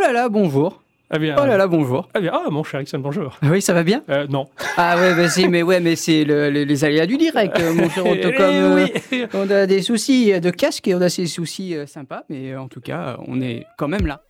là là, bonjour. Ah bien. Oh là là, bonjour. Ah bien. Ah mon cher Ixon, bonjour. Ah oui, ça va bien? Euh, non. Ah ouais, bah si, mais ouais, mais c'est le- le- les aléas du direct, euh, mon cher Otto, Eh euh, oui. On a des soucis de casque et on a ces soucis sympas, mais en tout cas, on est quand même là.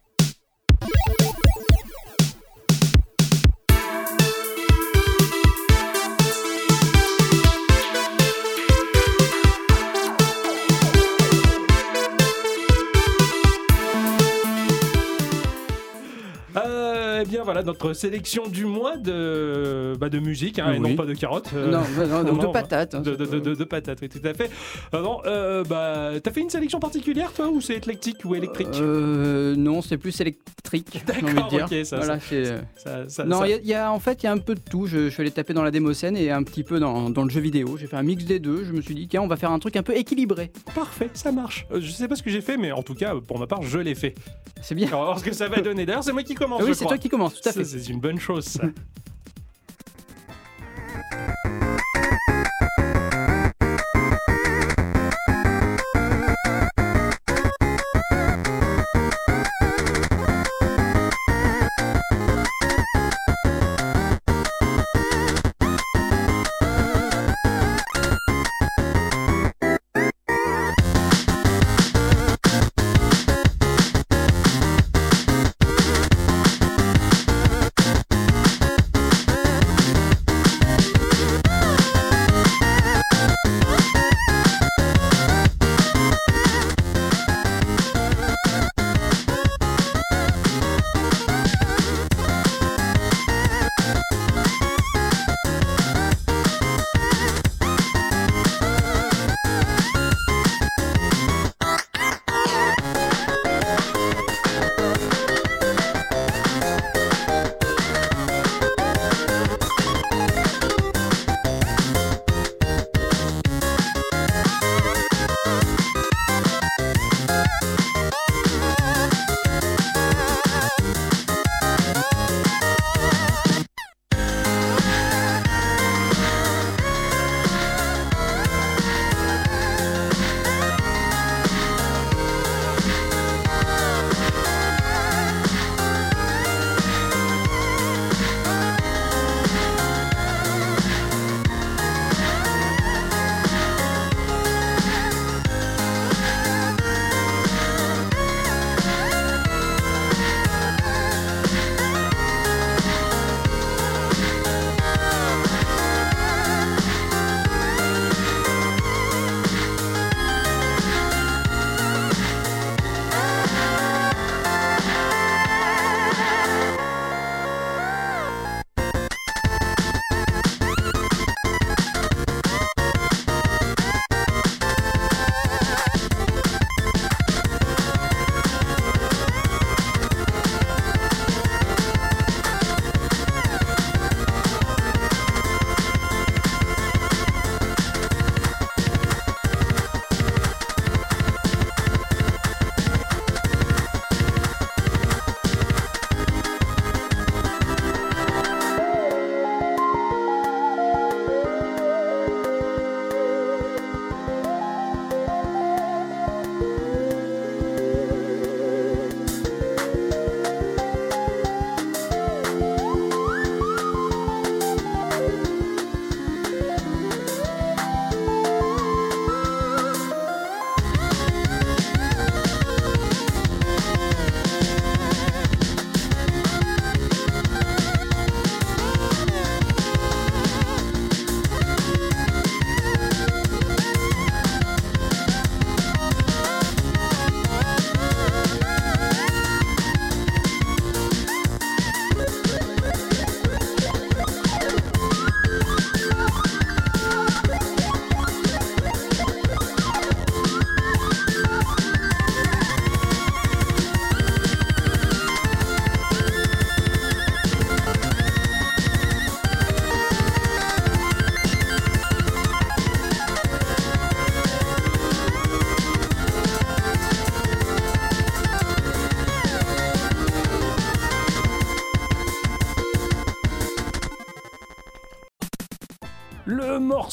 Voilà notre sélection du mois de bah, de musique hein, et non pas de carottes. euh, non, non, non, donc de patates. hein, De, de, de, de- de patates, oui, tout à fait. Ah non, euh, bah, t'as fait une sélection particulière, toi, ou c'est éclectique ou électrique? Euh, non, c'est plus électrique, D'accord, dire. ok, ça, Voilà, c'est, euh, ça, ça- Non, ça- il y a- il y, a en fait il y a un peu de tout. Je, je suis allé taper dans la démocène et un petit peu dans, dans le jeu vidéo. J'ai fait un mix des deux. Je me suis dit tiens, on va faire un truc un peu équilibré. Parfait, ça marche. Euh, je sais pas ce que j'ai fait, mais en tout cas, pour ma part, je l'ai fait. C'est bien. Alors, on va voir ce que ça va donner. D'ailleurs, c'est moi qui commence. Ah oui, c'est toi qui commence, tout à Ça, fait. C'est une bonne chose, ça.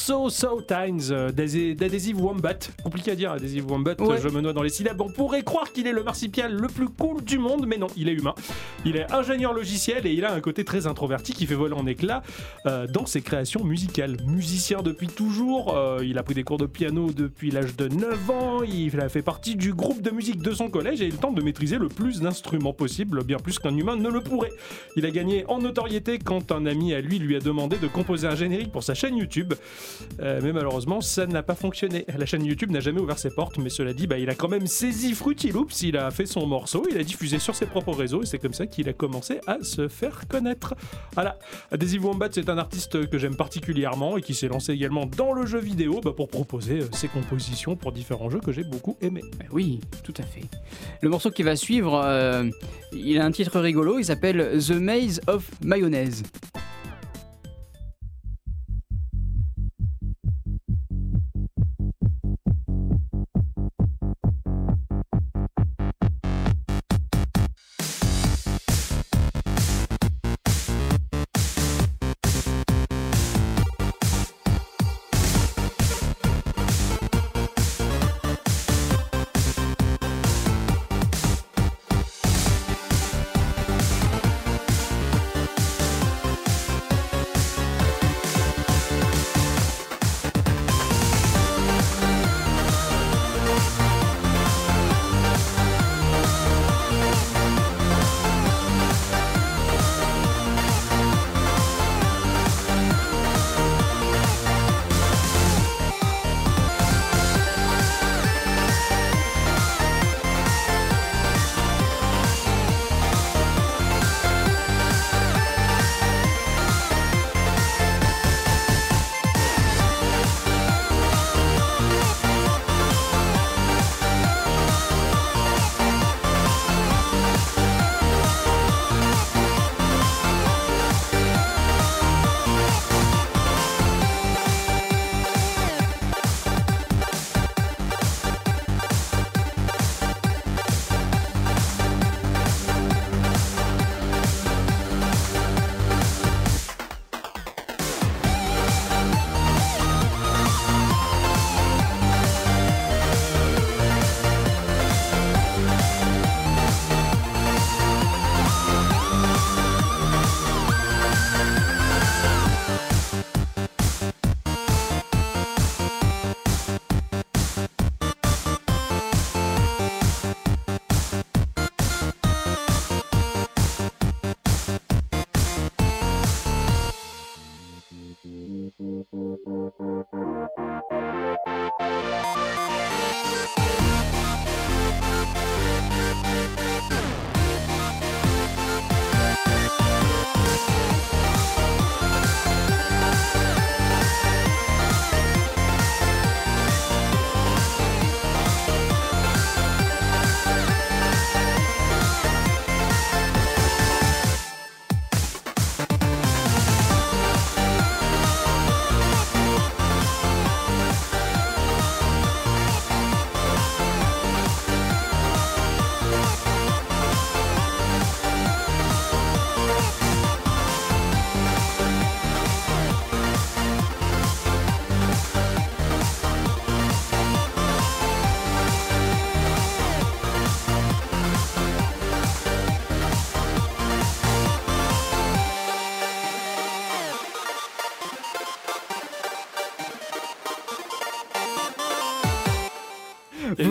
Morceau So Times euh, d'Adhesive Wombat. Compliqué à dire, Adhesive Wombat, Ouais. je me noie dans les syllabes. On pourrait croire qu'il est le marsupial le plus cool du monde, mais non, il est humain. Il est ingénieur logiciel et il a un côté très introverti qui fait voler en éclats euh, dans ses créations musicales. Musicien depuis toujours, euh, il a pris des cours de piano depuis l'âge de 9 ans, il a fait partie du groupe de musique de son collège et il tente de maîtriser le plus d'instruments possible, bien plus qu'un humain ne le pourrait. Il a gagné en notoriété quand un ami à lui lui a demandé de composer un générique pour sa chaîne YouTube. Euh, mais malheureusement, ça n'a pas fonctionné. La chaîne YouTube n'a jamais ouvert ses portes, mais cela dit, bah, il a quand même saisi Fruity Loops, il a fait son morceau, il a diffusé sur ses propres réseaux, et c'est comme ça qu'il a commencé à se faire connaître. Voilà. Adhesive Wombat, c'est un artiste que j'aime particulièrement et qui s'est lancé également dans le jeu vidéo bah, pour proposer euh, ses compositions pour différents jeux que j'ai beaucoup aimés. Ben oui, tout à fait. Le morceau qui va suivre, euh, il a un titre rigolo, il s'appelle The Maze of Mayonnaise.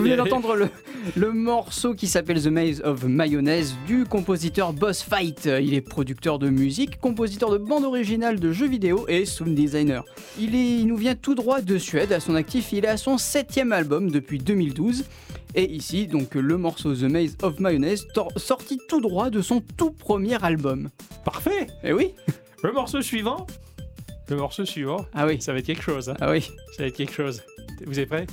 Venez d'entendre le, le morceau qui s'appelle The Maze of Mayonnaise du compositeur Boss Fight. Il est producteur de musique, compositeur de bande originale de jeux vidéo et sound designer. Il, est- il nous vient tout droit de Suède. À son actif, il est à son septième album depuis 2012. Et ici, donc, le morceau The Maze of Mayonnaise, sorti tout droit de son tout premier album. Parfait Eh oui Le morceau suivant Le morceau suivant, Ah oui, ça va être quelque chose. hein. ah oui. Ça va être quelque chose. Vous êtes prêts?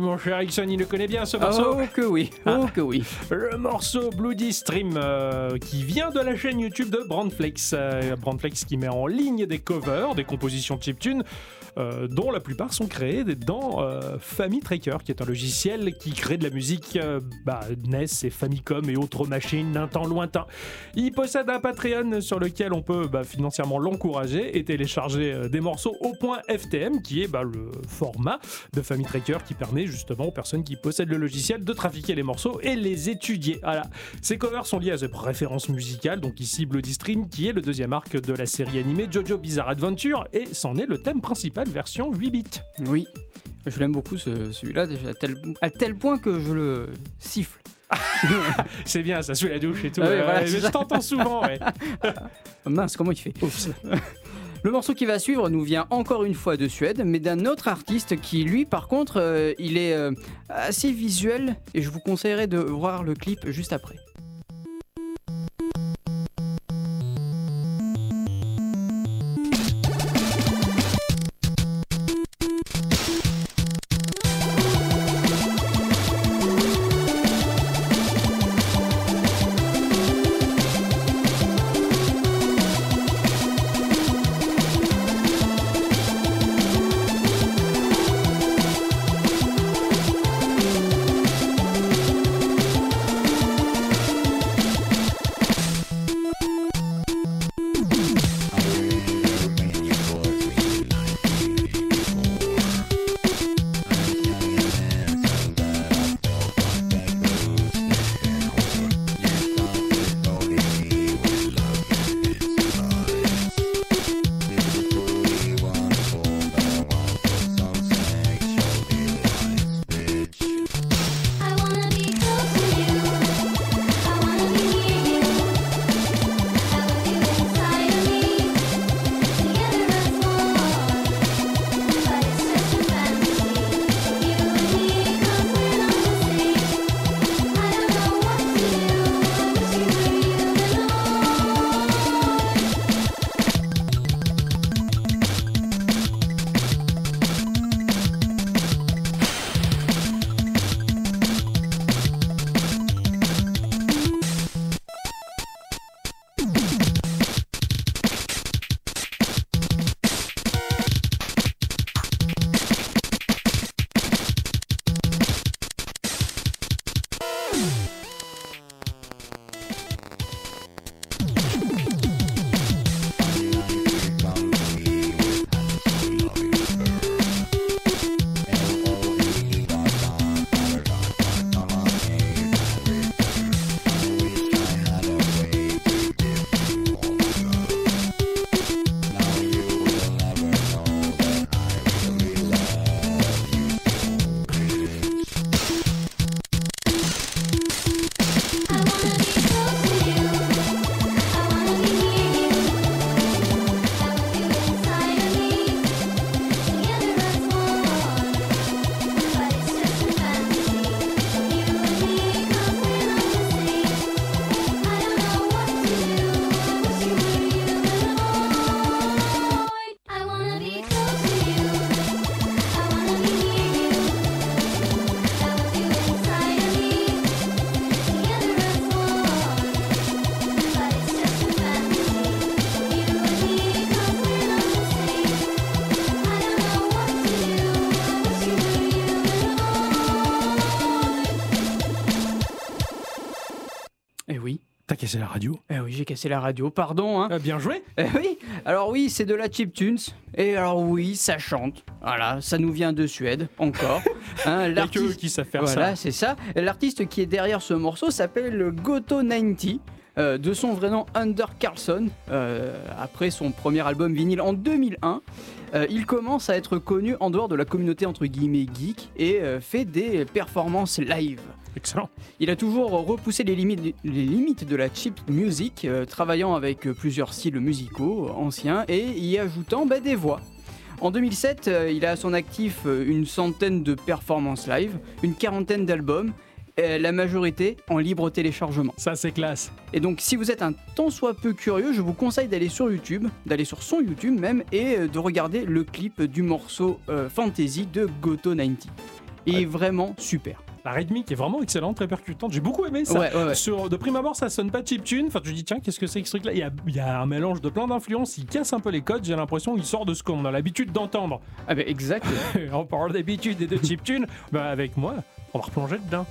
Mon cher Ericsson, il le connaît bien ce morceau. Oh que oui, oh que oui. Le morceau Bloody Stream euh, qui vient de la chaîne YouTube de Brandflex. Euh, Brandflex qui met en ligne des covers, des compositions chiptune euh, dont la plupart sont créés dans euh, Family Tracker, qui est un logiciel qui crée de la musique euh, bah, NES et Famicom et autres machines d'un temps lointain. Il possède un Patreon sur lequel on peut bah, financièrement l'encourager et télécharger des morceaux au point FTM, qui est bah, le format de Family Tracker qui permet justement aux personnes qui possèdent le logiciel de trafiquer les morceaux et les étudier. Ces covers sont liés à ses préférences musicales, donc ici Bloody Stream, qui est le deuxième arc de la série animée Jojo Bizarre Adventure, et c'en est le thème principal version 8 bits. Oui, je l'aime beaucoup celui-là, à tel, à tel point que je le siffle. c'est bien, ça sous la douche et tout. Ah je t'entends souvent. Ouais. Mince, comment il fait? Le morceau qui va suivre nous vient encore une fois de Suède, mais d'un autre artiste qui, lui, par contre, euh, il est euh, assez visuel et je vous conseillerais de voir le clip juste après. Radio. Eh oui, j'ai cassé la radio, pardon. Hein. Ah, bien joué. Eh oui, alors oui, c'est de la chiptunes. Et alors oui, ça chante. Voilà, ça nous vient de Suède, encore. Hein, eux qui savent faire voilà, ça. c'est ça. L'artiste qui est derrière ce morceau s'appelle Goto 90. euh, de son vrai nom Under Carlson, euh, après son premier album vinyle en 2001. Euh, il commence à être connu en dehors de la communauté entre guillemets geek et euh, fait des performances live. Excellent. Il a toujours repoussé les limites, les limites de la chip music, euh, travaillant avec euh, plusieurs styles musicaux anciens et y ajoutant bah, des voix. En 2007, euh, il a à son actif euh, une centaine de performances live, une quarantaine d'albums, euh, la majorité en libre téléchargement. Ça, c'est classe. Et donc, si vous êtes un tant soit peu curieux, je vous conseille d'aller sur YouTube, d'aller sur son YouTube même, et euh, de regarder le clip du morceau euh, Fantasy de Goto 90. Il est vraiment super. La rythmique est vraiment excellente, très percutante. J'ai beaucoup aimé ça. Ouais, ouais, ouais. Sur, de prime abord, ça sonne pas chiptune. Enfin, tu dis, tiens, qu'est-ce que c'est que ce truc-là? Il y, a, il y a un mélange de plein d'influences. Il casse un peu les codes. J'ai l'impression qu'il sort de ce qu'on a l'habitude d'entendre. Ah bah exact. On parle d'habitude et de chiptune. bah, avec moi, on va replonger dedans.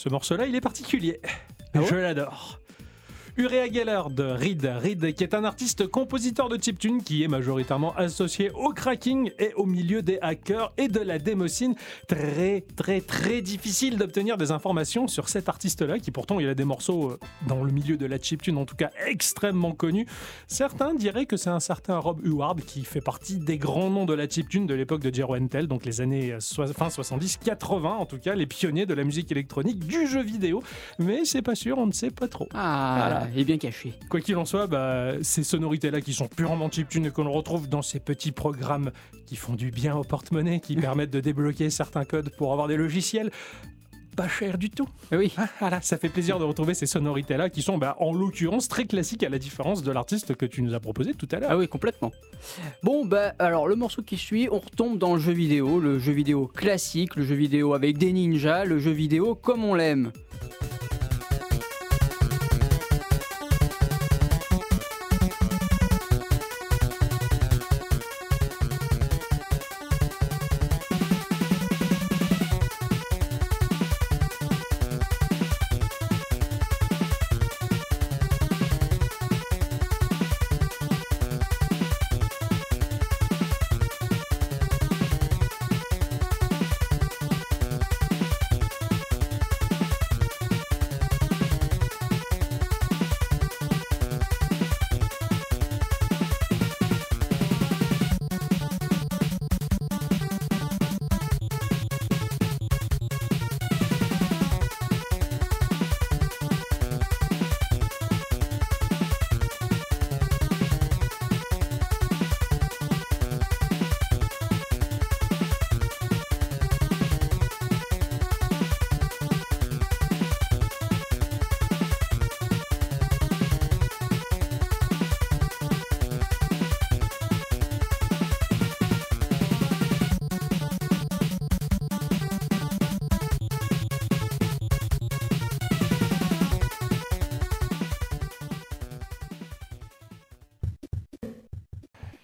Ce morceau-là, il est particulier. Ah ouais je l'adore. Urea Geller de Reed. Reed qui est un artiste compositeur de chiptune qui est majoritairement associé au cracking et au milieu des hackers et de la démocine. Très très très difficile d'obtenir des informations sur cet artiste-là qui pourtant il a des morceaux euh, dans le milieu de la chiptune en tout cas extrêmement connus. Certains diraient que c'est un certain Rob Howard qui fait partie des grands noms de la chiptune de l'époque de Jero Entel, donc les années fin 70-80 en tout cas, les pionniers de la musique électronique, du jeu vidéo. Mais c'est pas sûr, on ne sait pas trop. Ah, voilà. Est bien caché. Quoi qu'il en soit, bah, ces sonorités-là qui sont purement chiptune et qu'on retrouve dans ces petits programmes qui font du bien au porte-monnaie, qui permettent de débloquer certains codes pour avoir des logiciels, pas cher du tout. Eh oui. Ah, voilà, ça fait plaisir de retrouver ces sonorités-là qui sont bah, en l'occurrence très classiques à la différence de l'artiste que tu nous as proposé tout à l'heure. Ah oui, complètement. Bon, bah alors le morceau qui suit, on retombe dans le jeu vidéo, le jeu vidéo classique, le jeu vidéo avec des ninjas, le jeu vidéo comme on l'aime.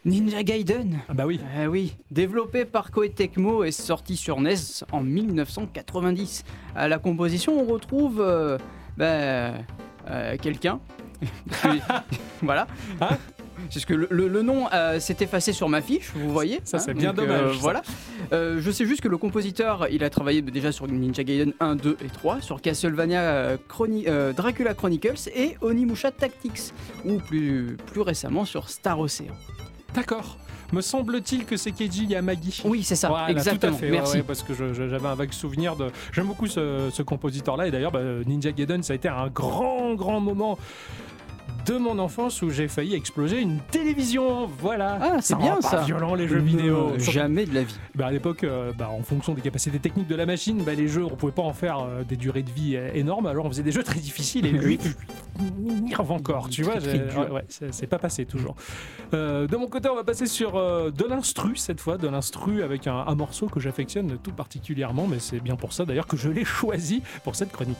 Ninja Gaiden Ah bah oui. Euh, oui, développé par Koei Tecmo et sorti sur NES en 1990. À la composition, on retrouve euh, bah, euh, quelqu'un. voilà. Hein c'est ce que le, nom s'est effacé sur ma fiche, vous voyez. Ça, c'est hein, bien dommage. voilà. je sais juste que le compositeur, il a travaillé déjà sur Ninja Gaiden 1, 2 et 3, sur Castlevania Dracula Chronicles et Onimusha Tactics, ou plus, plus récemment sur Star Ocean. D'accord. Me semble-t-il que c'est Keiji Yamagi. Oui, c'est ça, exactement. Merci. parce que j'avais un vague souvenir de. J'aime beaucoup ce, compositeur-là. Et d'ailleurs, bah, Ninja Gaiden, ça a été un grand, grand moment de mon enfance où j'ai failli exploser une télévision. Voilà. Ah, c'est bien ça. violent les jeux vidéo. Jamais de la vie. Bah, à l'époque, euh, bah, en fonction des capacités techniques de la machine, bah, les jeux, on pouvait pas en faire euh, des durées de vie euh, énormes. Alors on faisait des jeux très difficiles et lui, m'énerve encore. Tu vois, ouais, c'est pas passé toujours. de mon côté, on va passer sur de l'instru cette fois, de l'instru avec un morceau que j'affectionne tout particulièrement, mais c'est bien pour ça d'ailleurs que je l'ai choisi pour cette chronique.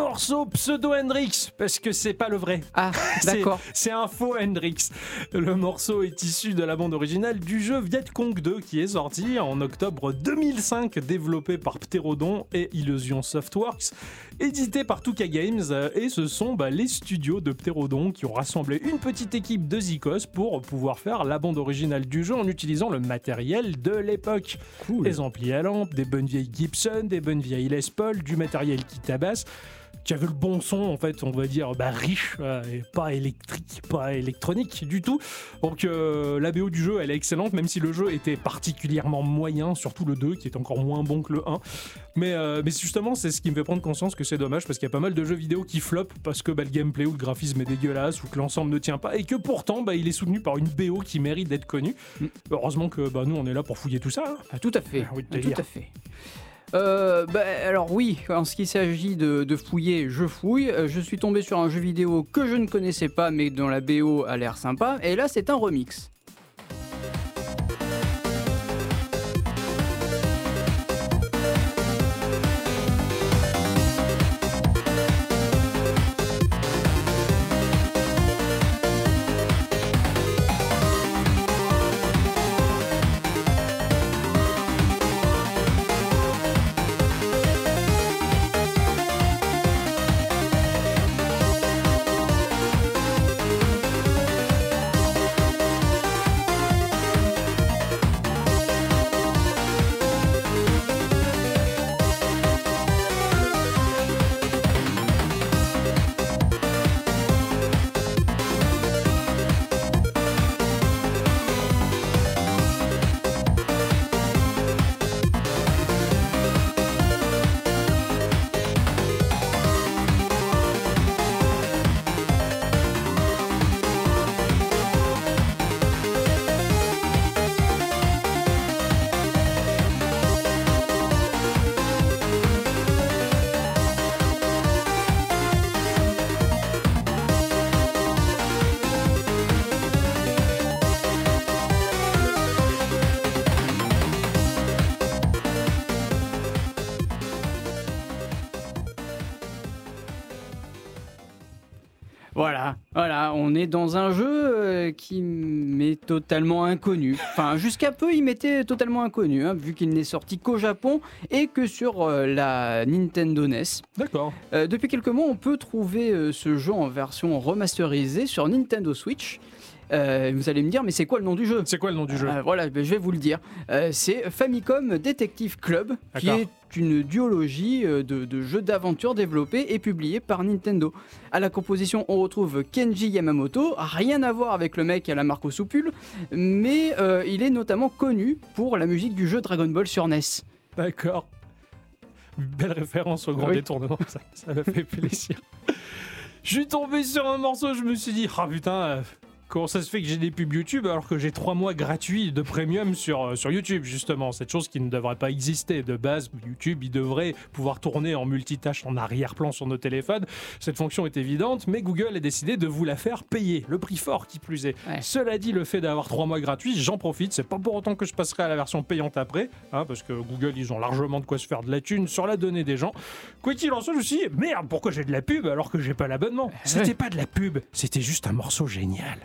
Morceau Pseudo Hendrix, parce que c'est pas le vrai. Ah, d'accord. C'est un faux Hendrix. Le morceau est issu de la bande originale du jeu Viet Cong 2 qui est sorti en octobre 2005, développé par Pterodon et Illusion Softworks, édité par Tuka Games. Et ce sont bah, les studios de Pterodon qui ont rassemblé une petite équipe de Zikos pour pouvoir faire la bande originale du jeu en utilisant le matériel de l'époque. Cool. Des amplis à lampe, des bonnes vieilles Gibson, des bonnes vieilles Les Paul, du matériel qui tabasse, qui avait le bon son, en fait, on va dire, bah, riche, euh, et pas électrique, pas électronique du tout. Donc euh, la BO du jeu, elle est excellente, même si le jeu était particulièrement moyen, surtout le 2, qui est encore moins bon que le 1. Mais, euh, mais justement, c'est ce qui me fait prendre conscience que c'est dommage, parce qu'il y a pas mal de jeux vidéo qui flopent, parce que bah, le gameplay ou le graphisme est dégueulasse, ou que l'ensemble ne tient pas, et que pourtant, bah, il est soutenu par une BO qui mérite d'être connue. Mm. Heureusement que bah, nous, on est là pour fouiller tout ça. hein. Ah, tout à fait. Ah oui, Ah, tout à fait. Euh, bah, alors oui, en ce qui s'agit de, de fouiller, je fouille. Euh, je suis tombé sur un jeu vidéo que je ne connaissais pas, mais dont la BO a l'air sympa. Et là, c'est un remix. Dans un jeu euh, qui m'est totalement inconnu. Enfin, jusqu'à peu, il m'était totalement inconnu, hein, vu qu'il n'est sorti qu'au Japon et que sur euh, la Nintendo NES. D'accord. Euh, depuis quelques mois, on peut trouver ce jeu en version remasterisée sur Nintendo Switch. Euh, vous allez me dire, mais c'est quoi le nom du jeu? C'est quoi le nom du jeu? Euh, Voilà, ben, je vais vous le dire. Euh, c'est Famicom Detective Club, qui est une duologie de, de jeux d'aventure développés et publiés par Nintendo. À la composition, on retrouve Kenji Yamamoto, rien à voir avec le mec à la marque au soupule, mais euh, il est notamment connu pour la musique du jeu Dragon Ball sur NES. D'accord. Belle référence au grand Oui. détournement, ça, ça m'a fait plaisir. Je suis tombé sur un morceau, je me suis dit, ah putain, euh, comment ça se fait que j'ai des pubs YouTube alors que j'ai trois mois gratuits de premium sur, euh, sur YouTube, justement? Cette chose qui ne devrait pas exister. De base, YouTube, il devrait pouvoir tourner en multitâche en arrière-plan sur nos téléphones. Cette fonction est évidente, mais Google a décidé de vous la faire payer. Le prix fort qui plus est. Ouais. Cela dit, le fait d'avoir trois mois gratuits, j'en profite. C'est pas pour autant que je passerai à la version payante après, hein, parce que Google, ils ont largement de quoi se faire de la thune sur la donnée des gens. Quoi qu'il en soit, je me suis dit, merde, pourquoi j'ai de la pub alors que j'ai pas l'abonnement? C'était pas de la pub, c'était juste un morceau génial.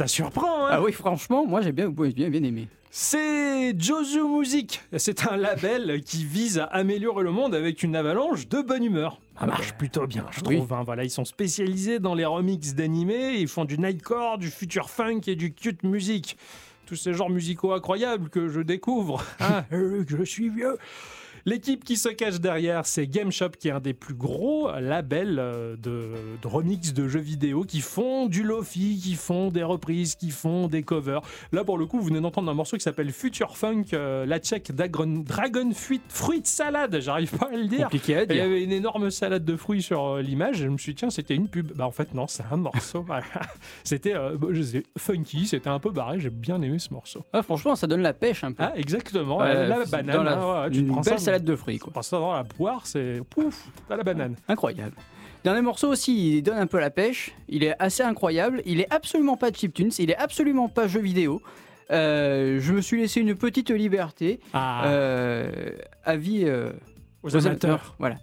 Ça surprend, hein Ah oui, franchement, moi j'ai bien, bien, bien aimé. C'est Jozu Music. C'est un label qui vise à améliorer le monde avec une avalanche de bonne humeur. Ça marche plutôt bien, je Oui. trouve. hein. Voilà, ils sont spécialisés dans les remixes d'animés. Ils font du nightcore, du future funk et du cute music. Tous ces genres musicaux incroyables que je découvre. Hein, que je suis vieux. L'équipe qui se cache derrière, c'est Game Shop, qui est un des plus gros labels euh, de, de remix de jeux vidéo, qui font du lofi, qui font des reprises, qui font des covers. Là, pour le coup, vous venez d'entendre un morceau qui s'appelle Future Funk, euh, la tchèque Dragon, Dragon Fruit, Fruit Salade, j'arrive pas à le dire. Compliqué à Et Il y avait une énorme salade de fruits sur euh, l'image, je me suis dit, tiens, c'était une pub. Bah, en fait, non, c'est un morceau. Voilà. c'était euh, bah, funky, c'était un peu barré, j'ai bien aimé ce morceau. Ah, franchement, ça donne la pêche un peu. Ah, exactement, la banane. dans la- hein, ouais, tu une prends belle ça, salade de fruits, quoi. ça dans la poire, c'est pouf, t'as la banane. Incroyable. Dernier morceau aussi, il donne un peu la pêche. Il est assez incroyable. Il est absolument pas chiptunes. Il est absolument pas jeu vidéo. Euh, je me suis laissé une petite liberté. Ah, Euh, avis euh, aux amateurs. Voilà.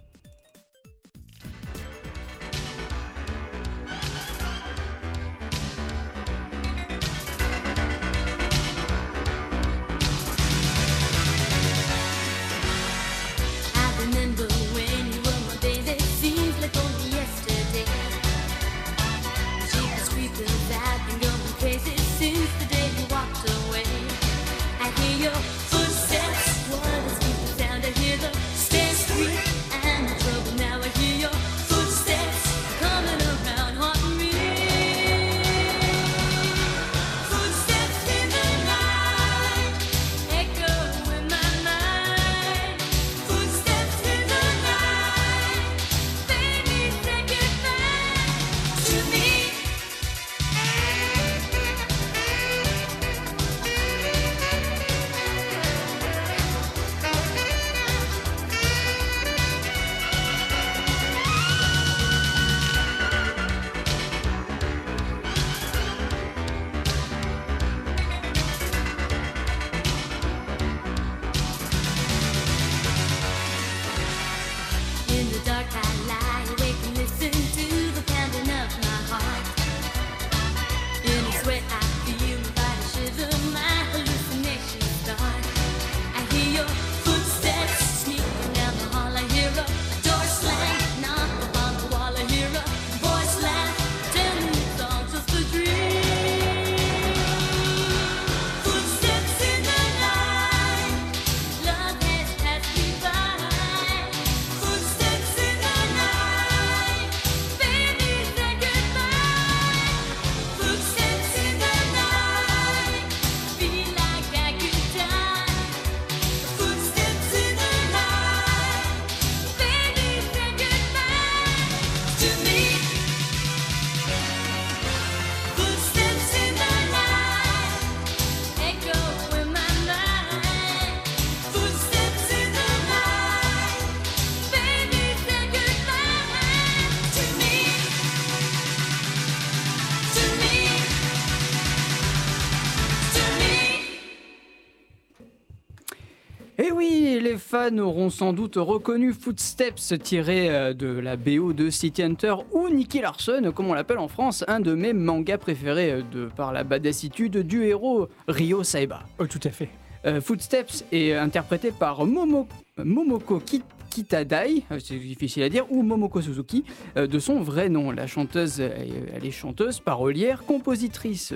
Fans auront sans doute reconnu Footsteps tiré euh, de la BO de City Hunter ou Nicky Larson, comme on l'appelle en France, un de mes mangas préférés euh, de par la badassitude du héros Ryo Saiba. Oh, tout à fait. Euh, Footsteps est interprété par Momo- Momoko Ki- Kitadai, c'est difficile à dire, ou Momoko Suzuki, de son vrai nom. La chanteuse, elle est chanteuse, parolière, compositrice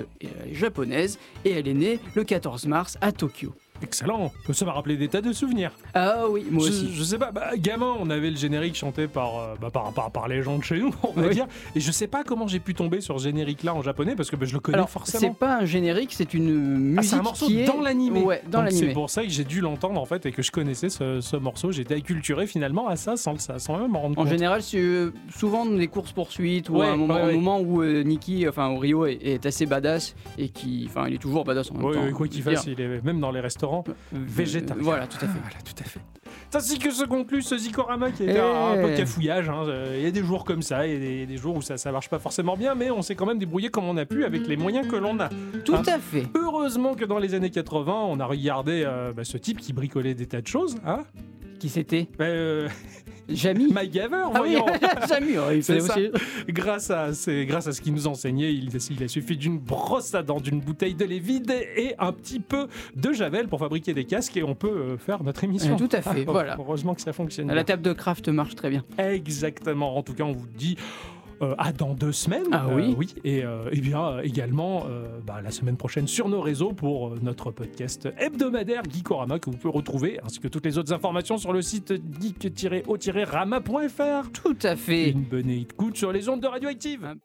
japonaise, et elle est née le 14 mars à Tokyo. Excellent. Ça m'a rappelé des tas de souvenirs. Ah oui, moi je, aussi. je sais pas, bah, gamin, on avait le générique chanté par, euh, bah, par, par, par les gens de chez nous, on va Oui. dire. Et je sais pas comment j'ai pu tomber sur ce générique-là en japonais parce que bah, je le connais Alors, forcément. c'est pas un générique, c'est une musique Ah, c'est un morceau qui est dans l'animé. Ouais, dans Donc, C'est pour ça que j'ai dû l'entendre en fait et que je connaissais ce, ce morceau. J'étais acculturé finalement à ça sans, sans même m'en rendre En compte. général, c'est euh, souvent des courses poursuites ou Ouais, un moment, ouais, un ouais. moment où euh, Nikki, enfin Rio est, est assez badass et qui, enfin, il est toujours badass en même temps. quoi qu'il fasse, il est même dans les restaurants. Dire. végétarien. Voilà, tout à fait. Voilà, tout à fait. C'est ainsi que se conclut ce Zikorama qui était un, un peu Eh. cafouillage. hein. Euh, Il y a des jours comme ça, il y a des, des jours où ça, ça marche pas forcément bien, mais on s'est quand même débrouillé comme on a pu avec les moyens que l'on a. Tout Hein. à fait. Heureusement que dans les années 80, on a regardé euh, bah, ce type qui bricolait des tas de choses. Hein Qui c'était? Bah, euh, Jamy. MacGyver, Ah oui, voyons. Jamy, oh, il aussi. grâce, à, c'est grâce à ce qu'il nous enseignait, il, il a suffi d'une brosse à dents, d'une bouteille de lait vide et un petit peu de javel pour fabriquer des casques et on peut euh, faire notre émission. Euh, tout à fait, voilà. Heureusement que ça fonctionne. La table de craft marche très bien. Exactement. En tout cas, on vous dit. Euh, à dans deux semaines. Ah Euh, oui. oui. Et, euh, eh bien également bah, la semaine prochaine sur nos réseaux pour notre podcast hebdomadaire Geekorama que vous pouvez retrouver ainsi que toutes les autres informations sur le site geek-o-rama.fr. Tout à fait. Une bonne écoute sur les ondes de Radioactive.